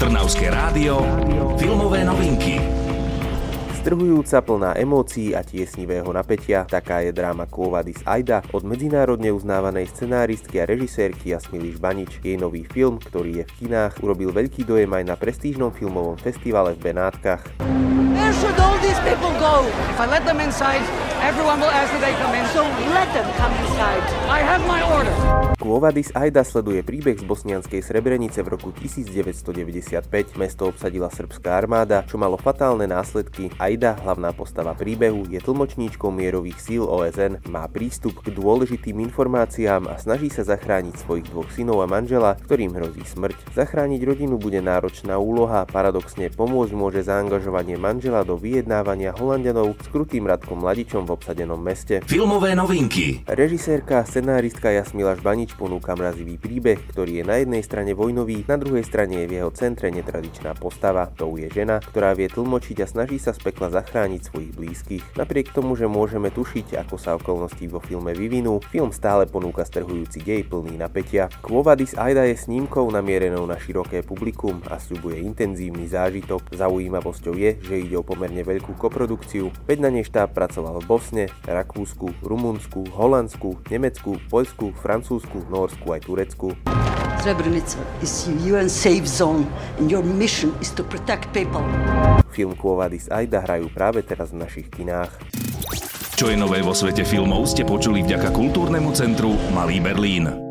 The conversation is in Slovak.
Trnavské rádio, filmové novinky. Strhujúca, plná emócií a tiesnivého napätia, taká je dráma Kôvadis Aida od medzinárodne uznávanej scenáristky a režisérky Jasmily Žbanič. Jej nový film, ktorý je v kinách, urobil veľký dojem aj na prestížnom filmovom festivale v Benátkach. Where should all these people go? If I let them inside, everyone will ask that they come in. So let them come inside. I have my order. Kôvadis Aida sleduje príbeh z bosnianskej Srebrenice v roku 1995. Mesto obsadila srbská armáda, čo malo fatálne následky. Aida, hlavná postava príbehu, je tlmočníčkou mierových síl OSN, má prístup k dôležitým informáciám a snaží sa zachrániť svojich dvoch synov a manžela, ktorým hrozí smrť. Zachrániť rodinu bude náročná úloha, paradoxne pomôcť môže zaangažovanie manžela do vyjednávania Holandianov s krutým Radkom Mladičom v obsadenom meste. Filmové novinky. Režisérka, scenáristka Jasmila Žbanič Nič ponúka mrazivý príbeh, ktorý je na jednej strane vojnový, na druhej strane je v jeho centre netradičná postava. To je žena, ktorá vie tlmočiť a snaží sa z pekla zachrániť svojich blízkych. Napriek tomu, že môžeme tušiť, ako sa okolnosti vo filme vyvinú, film stále ponúka strhujúci dej plný napätia. Kvovadis Aida je snímkou namierenou na široké publikum a sľubuje intenzívny zážitok. Zaujímavosťou je, že ide o pomerne veľkú koprodukciu, veď na nej štáb pracoval v Bosne, Rakúsku, Rumunsku, Holandsku, Nemecku, Poľsku, Francúzsku, Norsku aj Turecku. Srebrenica is UN safe zone and your mission is to protect people. Film Kvovadis Aida hrajú práve teraz v našich kinách. Čo je nové vo svete filmov ste počuli vďaka kultúrnemu centru Malý Berlín.